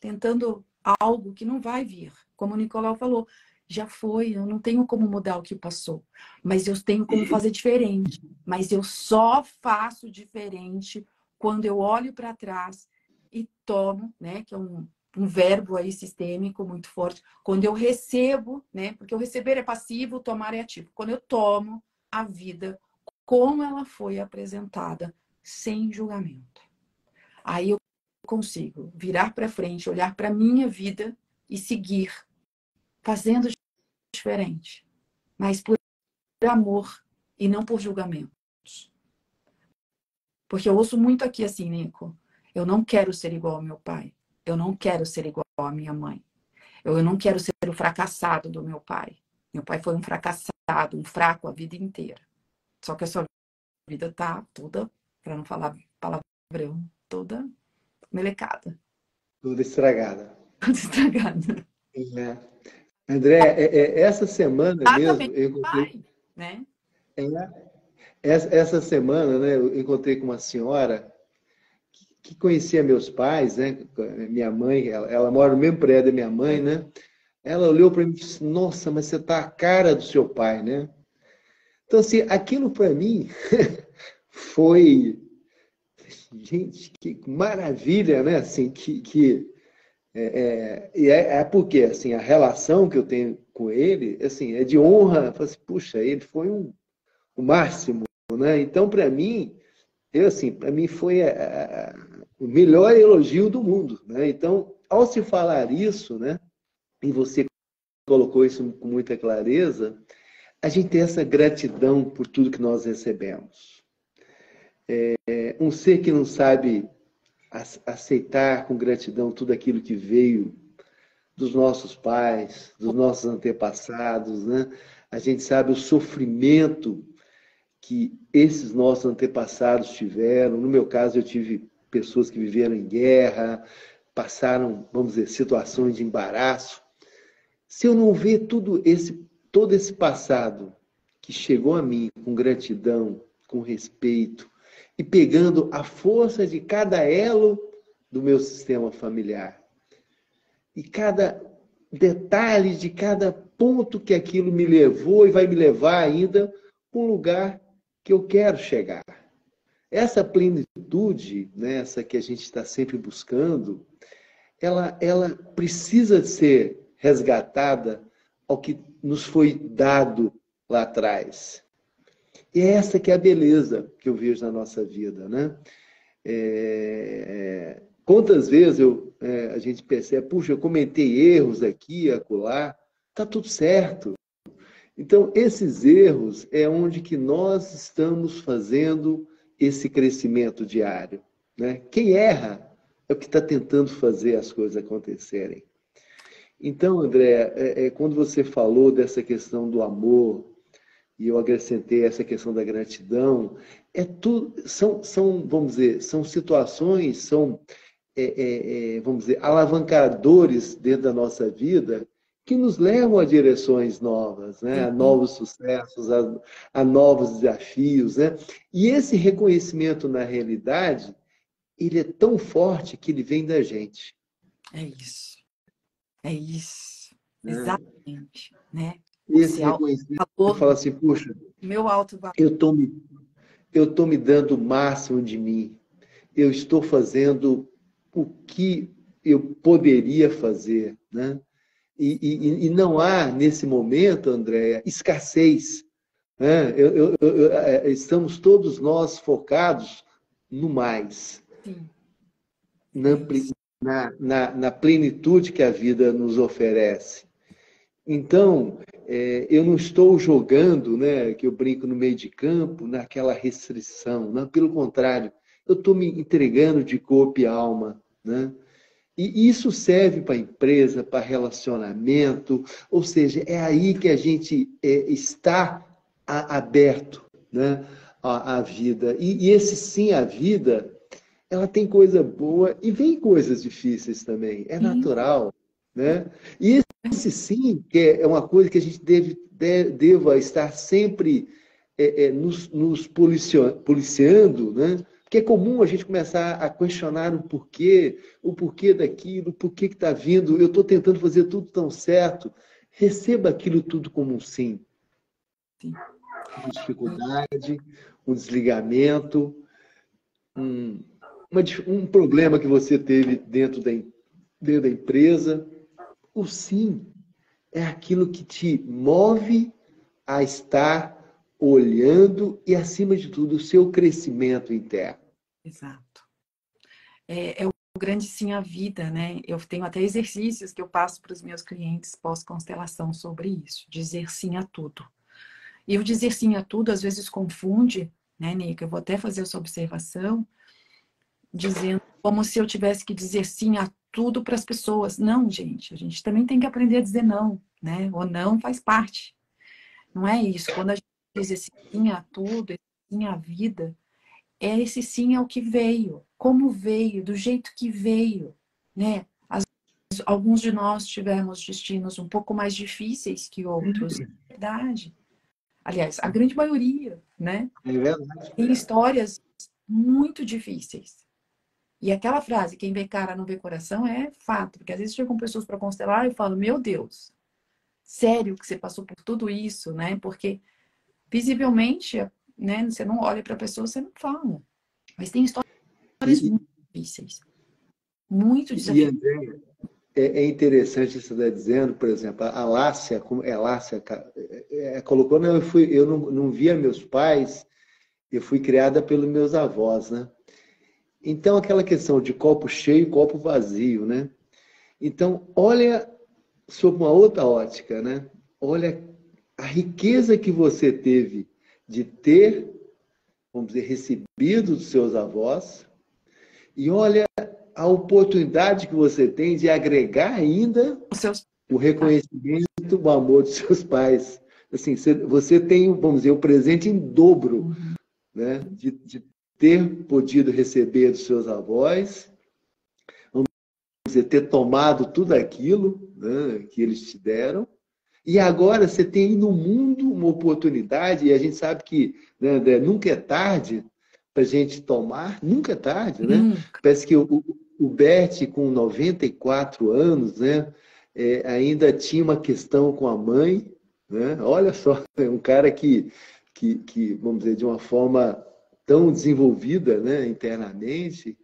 Speaker 1: tentando algo que não vai vir. Como o Nicolau falou, já foi, eu não tenho como mudar o que passou, mas eu tenho como fazer diferente. Mas eu só faço diferente quando eu olho para trás e tomo, né, que é um, um verbo aí sistêmico muito forte, quando eu recebo, né? Porque o receber é passivo, tomar é ativo. Quando eu tomo a vida como ela foi apresentada, sem julgamento. Aí eu consigo virar para frente, olhar para minha vida e seguir fazendo diferente, mas por amor e não por julgamentos. Porque eu ouço muito aqui assim, Nico, eu não quero ser igual ao meu pai, eu não quero ser igual à minha mãe, eu não quero ser o fracassado do meu pai. Meu pai foi um fracassado, um fraco a vida inteira. Só que a sua vida tá toda, para não falar palavrão, toda melecada.
Speaker 2: Toda estragada.
Speaker 1: Toda estragada.
Speaker 2: É. André, é, é, essa semana
Speaker 1: Exatamente,
Speaker 2: mesmo, eu encontrei,
Speaker 1: pai, né?
Speaker 2: é, essa, essa semana, né, eu encontrei com uma senhora que, conhecia meus pais, né? Minha mãe, ela, ela mora no mesmo prédio da minha mãe, né? Ela olhou para mim e disse: Nossa, mas você tá a cara do seu pai, né? Então, assim, aquilo para mim foi. Gente, que maravilha, né? Assim, que, que é, é, é, é, porque assim, a relação que eu tenho com ele assim, é de honra. Assim, Puxa, ele foi um, o máximo. Né? Então, para mim, eu, assim, para mim foi a, a, o melhor elogio do mundo. Né? Então, ao se falar isso, né, e você colocou isso com muita clareza, a gente tem essa gratidão por tudo que nós recebemos. É, um ser que não sabe aceitar com gratidão tudo aquilo que veio dos nossos pais, dos nossos antepassados, né? A gente sabe o sofrimento que esses nossos antepassados tiveram. No meu caso, eu tive pessoas que viveram em guerra, passaram, vamos dizer, situações de embaraço. Se eu não ver tudo esse, todo esse passado que chegou a mim com gratidão, com respeito, e pegando a força de cada elo do meu sistema familiar. E cada detalhe de cada ponto que aquilo me levou e vai me levar ainda para um lugar que eu quero chegar. Essa plenitude, né, essa que a gente está sempre buscando, ela, ela precisa ser resgatada ao que nos foi dado lá atrás. E é essa que é a beleza que eu vejo na nossa vida, né? É, quantas vezes eu, é, a gente percebe, puxa, eu comentei erros aqui, acolá, tá tudo certo. Então, esses erros é onde que nós estamos fazendo esse crescimento diário. Né? Quem erra é o que está tentando fazer as coisas acontecerem. Então, André, é, é, quando você falou dessa questão do amor, e eu acrescentei essa questão da gratidão, é tudo, são, são vamos dizer, são situações, são, é, é, é, vamos dizer, alavancadores dentro da nossa vida que nos levam a direções novas, né? a novos sucessos, a, a novos desafios. Né? E esse reconhecimento na realidade, ele é tão forte que ele vem da gente.
Speaker 1: É isso. É isso. É. Exatamente. Né?
Speaker 2: Esse reconhecimento, você fala assim, puxa,
Speaker 1: meu alto
Speaker 2: eu estou me, eu tô me dando o máximo de mim. Eu estou fazendo o que eu poderia fazer, né? E, e, e não há, nesse momento, Andréia, escassez. Né? Eu, eu, eu, é, estamos todos nós focados no mais. Na, na, na, na plenitude que a vida nos oferece. Então, é, eu não estou jogando, né, que eu brinco no meio de campo, naquela restrição. Não, pelo contrário, eu estou me entregando de corpo e alma. Né? E isso serve para empresa, para relacionamento, ou seja, é aí que a gente é, está a, aberto né, à, à vida. E, e esse sim, a vida, ela tem coisa boa e vem coisas difíceis também. É natural. Né? E esse sim, que é uma coisa que a gente deve, deve deva estar sempre é, é, nos, nos policiando, né? Porque é comum a gente começar a questionar o porquê, o porquê daquilo, o porquê que está vindo. Eu estou tentando fazer tudo tão certo. Receba aquilo tudo como um sim. sim. Uma dificuldade, um desligamento, um, uma, um problema que você teve dentro da, dentro da empresa, o sim é aquilo que te move a estar olhando e, acima de tudo, o seu crescimento interno.
Speaker 1: Exato. É, é grande sim à vida, né? Eu tenho até exercícios que eu passo para os meus clientes pós-constelação sobre isso, dizer sim a tudo. E o dizer sim a tudo às vezes confunde, né, Nica? Eu vou até fazer essa observação, dizendo como se eu tivesse que dizer sim a tudo para as pessoas. Não, gente, a gente também tem que aprender a dizer não, né? O não faz parte. Não é isso. Quando a gente diz esse sim a tudo, esse sim à vida, é esse sim ao que veio, como veio, do jeito que veio, né? As, alguns de nós tivemos destinos um pouco mais difíceis que outros, é verdade. Aliás, a grande maioria, né?
Speaker 2: É verdade.
Speaker 1: Tem histórias muito difíceis. E aquela frase, quem vê cara não vê coração, é fato. Porque às vezes chegam pessoas para constelar e eu falo, meu Deus, sério que você passou por tudo isso, né? Porque visivelmente né? Você não olha para a pessoa, você não fala. Mas tem histórias e, muito difíceis. Muito desafiadoras.
Speaker 2: É, é interessante você está dizendo, por exemplo, a Lácia, como é Lácia, é, é, colocou, não, eu, fui, eu não, não via meus pais, eu fui criada pelos meus avós, né? Então, aquela questão de copo cheio, copo vazio, né? Então, olha sob uma outra ótica, né? Olha riqueza que você teve de ter, vamos dizer, recebido dos seus avós, e olha a oportunidade que você tem de agregar ainda o reconhecimento, o amor dos seus pais. Assim, você tem, vamos dizer, o presente em dobro, uhum. né? De, de ter podido receber dos seus avós, vamos dizer, ter tomado tudo aquilo né, que eles te deram, e agora você tem aí no mundo uma oportunidade, e a gente sabe que né, nunca é tarde para a gente tomar, nunca é tarde, né? Hum. Parece que o, o Bert, com 94 anos, né, é, ainda tinha uma questão com a mãe, né? Olha só, é um cara que, que, que, vamos dizer, de uma forma tão desenvolvida né, internamente,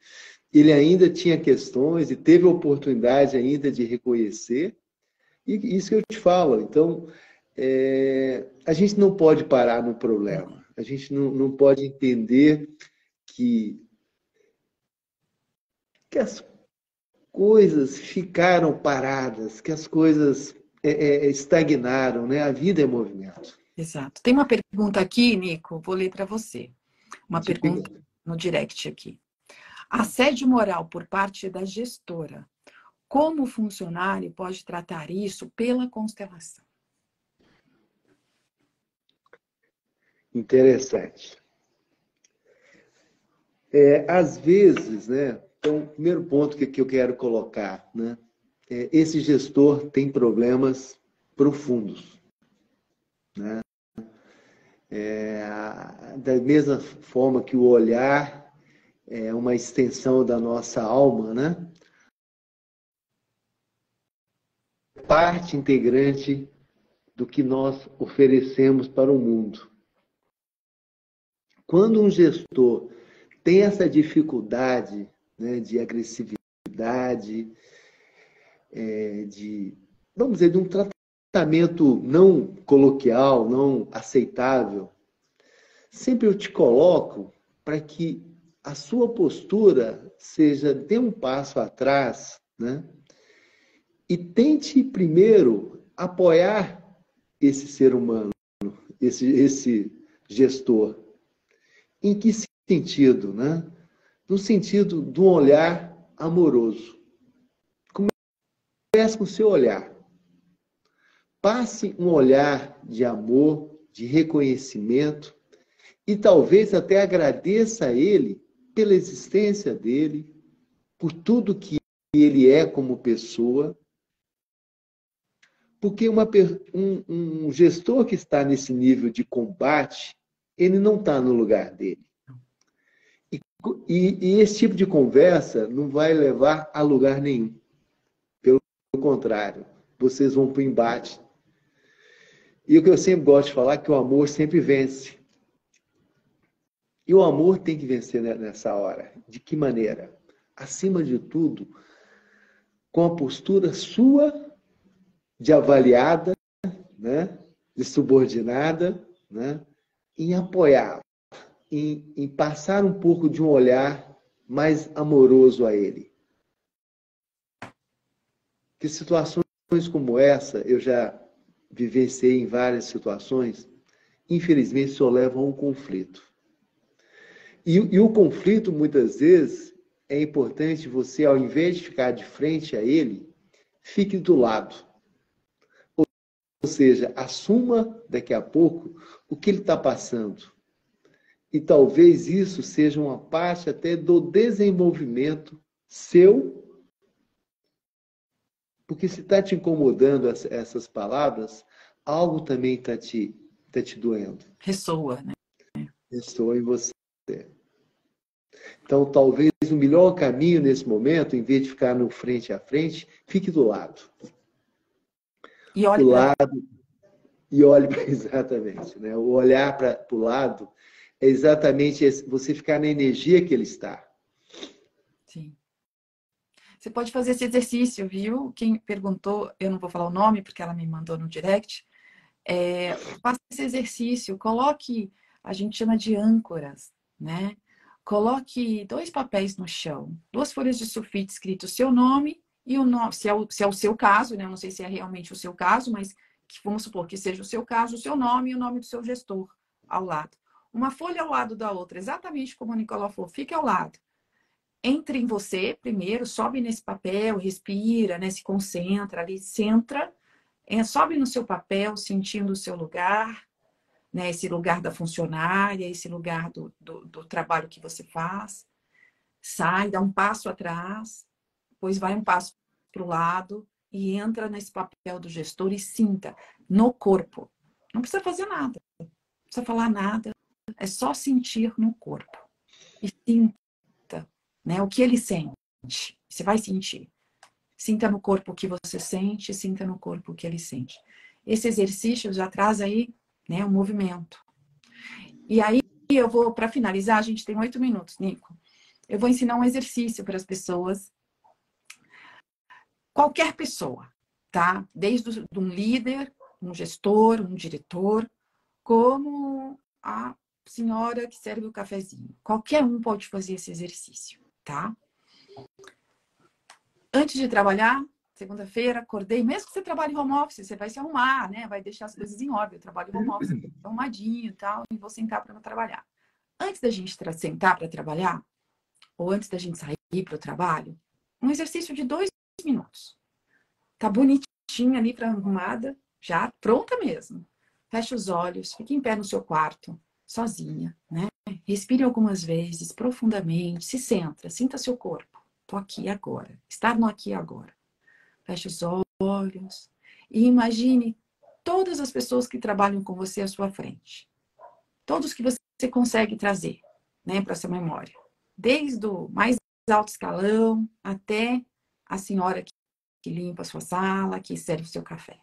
Speaker 2: ele ainda tinha questões e teve a oportunidade ainda de reconhecer, e isso que eu te falo. Então, é, a gente não pode parar no problema. A gente não, não pode entender que, que as coisas ficaram paradas, que as coisas é, é, estagnaram, né? A vida é movimento.
Speaker 1: Exato. Tem uma pergunta aqui, Nico, vou ler para você. Uma pergunta no direct aqui. Assédio moral por parte da gestora como o funcionário pode tratar isso pela constelação?
Speaker 2: Interessante. É, às vezes, né? Então, primeiro ponto que, que eu quero colocar, né? É, esse gestor tem problemas profundos, né? É, da mesma forma que o olhar é uma extensão da nossa alma, né? Parte integrante do que nós oferecemos para o mundo. Quando um gestor tem essa dificuldade né, de agressividade, é, de, vamos dizer, de um tratamento não coloquial, não aceitável, sempre eu te coloco para que a sua postura seja, dê um passo atrás, né? E tente primeiro apoiar esse ser humano, esse, esse gestor. Em que sentido? Né? No sentido de um olhar amoroso. Comece com o seu olhar. Passe um olhar de amor, de reconhecimento e talvez até agradeça a ele pela existência dele, por tudo que ele é como pessoa porque uma, um, um gestor que está nesse nível de combate, ele não está no lugar dele. E, e, e, esse tipo de conversa não vai levar a lugar nenhum. Pelo contrário, vocês vão para o embate. E o que eu sempre gosto de falar é que o amor sempre vence. E o amor tem que vencer nessa hora. De que maneira? Acima de tudo, com a postura sua de avaliada, né? de subordinada, né? em apoiar, em, em passar um pouco de um olhar mais amoroso a ele. Que situações como essa, eu já vivenciei em várias situações, infelizmente só levam a um conflito. E, e o conflito, muitas vezes, é importante você, ao invés de ficar de frente a ele, fique do lado. Ou seja, assuma daqui a pouco o que ele está passando. E talvez isso seja uma parte até do desenvolvimento seu, porque se está te incomodando essas palavras, algo também está te, tá te doendo.
Speaker 1: Ressoa, né?
Speaker 2: Ressoa em você. Então, talvez o melhor caminho nesse momento, em vez de ficar no frente a frente, fique do lado.
Speaker 1: E olhe do lado
Speaker 2: e olhe para exatamente, né? O olhar para o lado é exatamente você ficar na energia que ele está.
Speaker 1: Sim. Você pode fazer esse exercício, viu? Quem perguntou, eu não vou falar o nome porque ela me mandou no direct. É, faça esse exercício, coloque, a gente chama de âncoras, né? Coloque dois papéis no chão, duas folhas de sulfite escrito o seu nome e o nome, se é o, se é o seu caso, né? Eu não sei se é realmente o seu caso, mas que, vamos supor que seja o seu caso, o seu nome e o nome do seu gestor ao lado. Uma folha ao lado da outra, exatamente como o Nicolau falou, fique ao lado. Entre em você primeiro, sobe nesse papel, respira, né? Se concentra ali, centra, é, sobe no seu papel, sentindo o seu lugar, né? Esse lugar da funcionária, esse lugar do, do, do trabalho que você faz. Sai, dá um passo atrás, depois vai um passo para o lado e entra nesse papel do gestor e sinta no corpo. Não precisa fazer nada, não precisa falar nada, é só sentir no corpo. E sinta né, o que ele sente. Você vai sentir. Sinta no corpo o que você sente, sinta no corpo o que ele sente. Esse exercício já traz aí né? O movimento. E aí eu vou, para finalizar, a gente tem oito minutos, Nico. Eu vou ensinar um exercício para as pessoas. Qualquer pessoa, tá? Desde um líder, um gestor, um diretor, como a senhora que serve o cafezinho. Qualquer um pode fazer esse exercício, tá? Antes de trabalhar, segunda-feira, acordei, mesmo que você trabalhe em home office, você vai se arrumar, né? Vai deixar as coisas em ordem. Eu trabalho em home office, arrumadinho e tal, e vou sentar para trabalhar. Antes da gente sentar para trabalhar, ou antes da gente sair para o trabalho, um exercício de dois minutos. Tá bonitinha ali para arrumada, já pronta mesmo. Feche os olhos, fique em pé no seu quarto, sozinha, né? Respire algumas vezes, profundamente, se centra, sinta seu corpo. Tô aqui agora, estar no aqui agora. Feche os olhos e imagine todas as pessoas que trabalham com você à sua frente. Todos que você consegue trazer né, para essa memória. Desde o mais alto escalão até a senhora que, limpa a sua sala, que serve o seu café.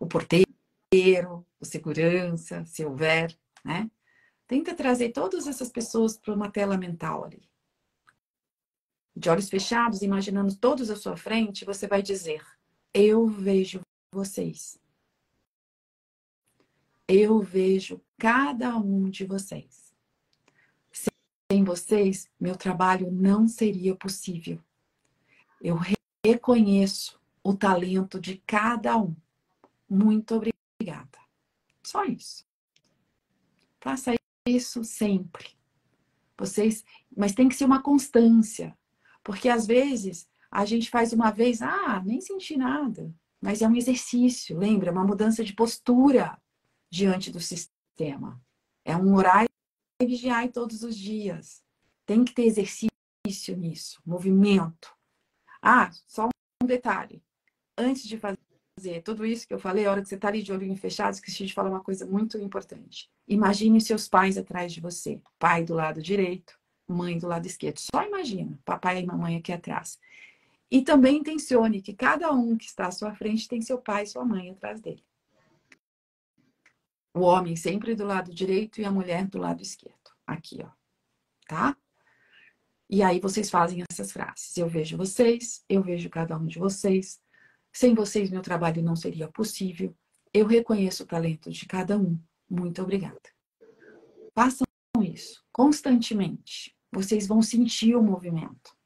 Speaker 1: O porteiro, o segurança, se houver, né? Tenta trazer todas essas pessoas para uma tela mental ali de olhos fechados, imaginando todos à sua frente, você vai dizer: Eu vejo vocês. Eu vejo cada um de vocês. Sem vocês, meu trabalho não seria possível. Eu reconheço o talento de cada um. Muito obrigada. Só isso. Faça isso sempre. Vocês, mas tem que ser uma constância. Porque às vezes a gente faz uma vez, ah, nem senti nada. Mas é um exercício, lembra? É uma mudança de postura diante do sistema. É um e vigiar todos os dias. Tem que ter exercício nisso, movimento. Ah, só um detalhe. Antes de fazer tudo isso que eu falei, a hora que você está ali de olhinho fechado, esqueci de falar uma coisa muito importante. Imagine seus pais atrás de você. Pai do lado direito, mãe do lado esquerdo. Só imagina, papai e mamãe aqui atrás. E também intencione que cada um que está à sua frente tem seu pai e sua mãe atrás dele. O homem sempre do lado direito e a mulher do lado esquerdo. Aqui, ó. Tá? E aí vocês fazem essas frases. Eu vejo vocês, eu vejo cada um de vocês. Sem vocês, meu trabalho não seria possível. Eu reconheço o talento de cada um. Muito obrigada. Façam isso constantemente vocês vão sentir o movimento.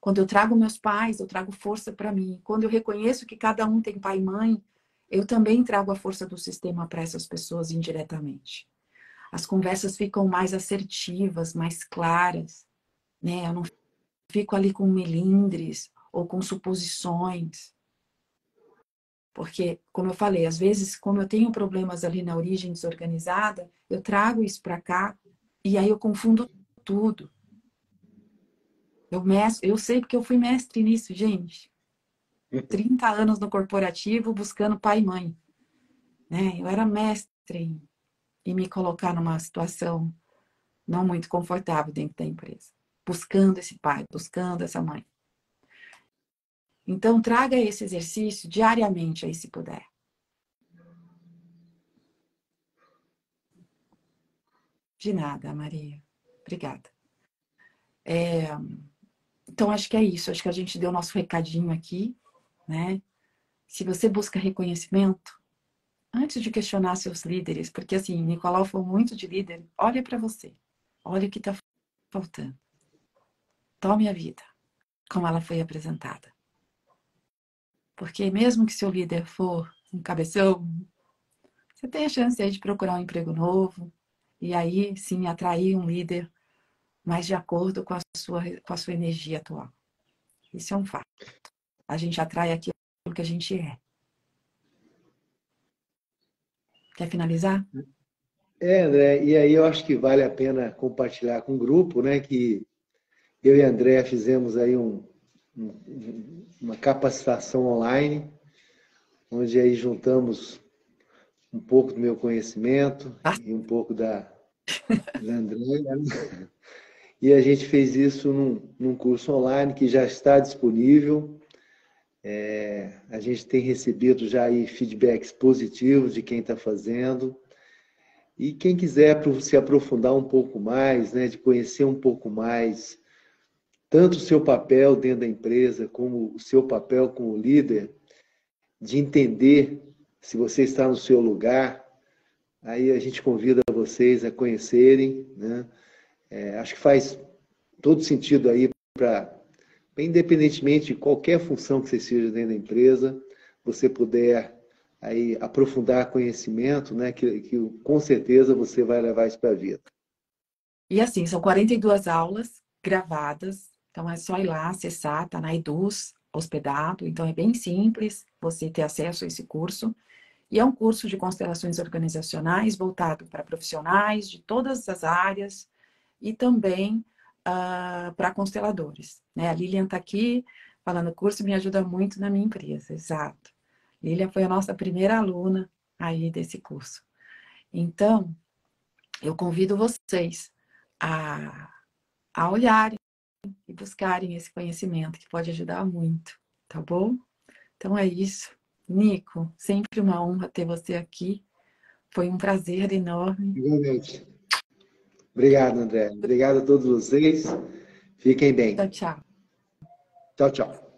Speaker 1: Quando eu trago meus pais, eu trago força para mim. Quando eu reconheço que cada um tem pai e mãe, eu também trago a força do sistema para essas pessoas indiretamente. As conversas ficam mais assertivas, mais claras, né? Eu não fico ali com melindres ou com suposições. Porque, como eu falei, às vezes, como eu tenho problemas ali na origem desorganizada, eu trago isso para cá e aí eu confundo tudo. Eu, mestre, eu sei porque eu fui mestre nisso, gente. 30 anos no corporativo buscando pai e mãe. Né? Eu era mestre em, me colocar numa situação não muito confortável dentro da empresa. Buscando esse pai, buscando essa mãe. Então, traga esse exercício diariamente aí, se puder. De nada, Maria. Obrigada. É, então, acho que é isso. Acho que a gente deu nosso recadinho aqui, né? Se você busca reconhecimento, antes de questionar seus líderes, porque assim, Nicolau foi muito de líder, olhe para você. Olhe o que está faltando. Tome a vida como ela foi apresentada. Porque mesmo que seu líder for um cabeção, você tem a chance aí de procurar um emprego novo e aí sim atrair um líder mais de acordo com a sua, com a sua energia atual. Isso é um fato. A gente atrai aquilo que a gente é. Quer finalizar?
Speaker 2: É, André, e aí eu acho que vale a pena compartilhar com o grupo, né, que eu e a André fizemos aí um, uma capacitação online, onde aí juntamos um pouco do meu conhecimento ah. e um pouco da, da Andréia. E a gente fez isso num, num, curso online que já está disponível. É, a gente tem recebido já aí feedbacks positivos de quem está fazendo. E quem quiser se aprofundar um pouco mais, né, de conhecer um pouco mais tanto o seu papel dentro da empresa, como o seu papel como líder, de entender se você está no seu lugar. Aí a gente convida vocês a conhecerem, né? É, acho que faz todo sentido aí para, independentemente de qualquer função que você seja dentro da empresa, você puder aí aprofundar conhecimento, né? Que, que com certeza você vai levar isso para a vida.
Speaker 1: E assim, são 42 aulas gravadas então é só ir lá acessar, tá na Eduz, hospedado. Então é bem simples você ter acesso a esse curso. E é um curso de constelações organizacionais voltado para profissionais de todas as áreas e também uh, para consteladores. Né? A Lilian está aqui falando, o curso me ajuda muito na minha empresa, exato. Lilian foi a nossa primeira aluna aí desse curso. Então, eu convido vocês a, a olharem e buscarem esse conhecimento que pode ajudar muito, tá bom? Então é isso. Nico, sempre uma honra ter você aqui. Foi um prazer enorme.
Speaker 2: Igualmente. Obrigado, André. Obrigado a todos vocês. Fiquem bem.
Speaker 1: Tchau, tchau.
Speaker 2: Tchau, tchau.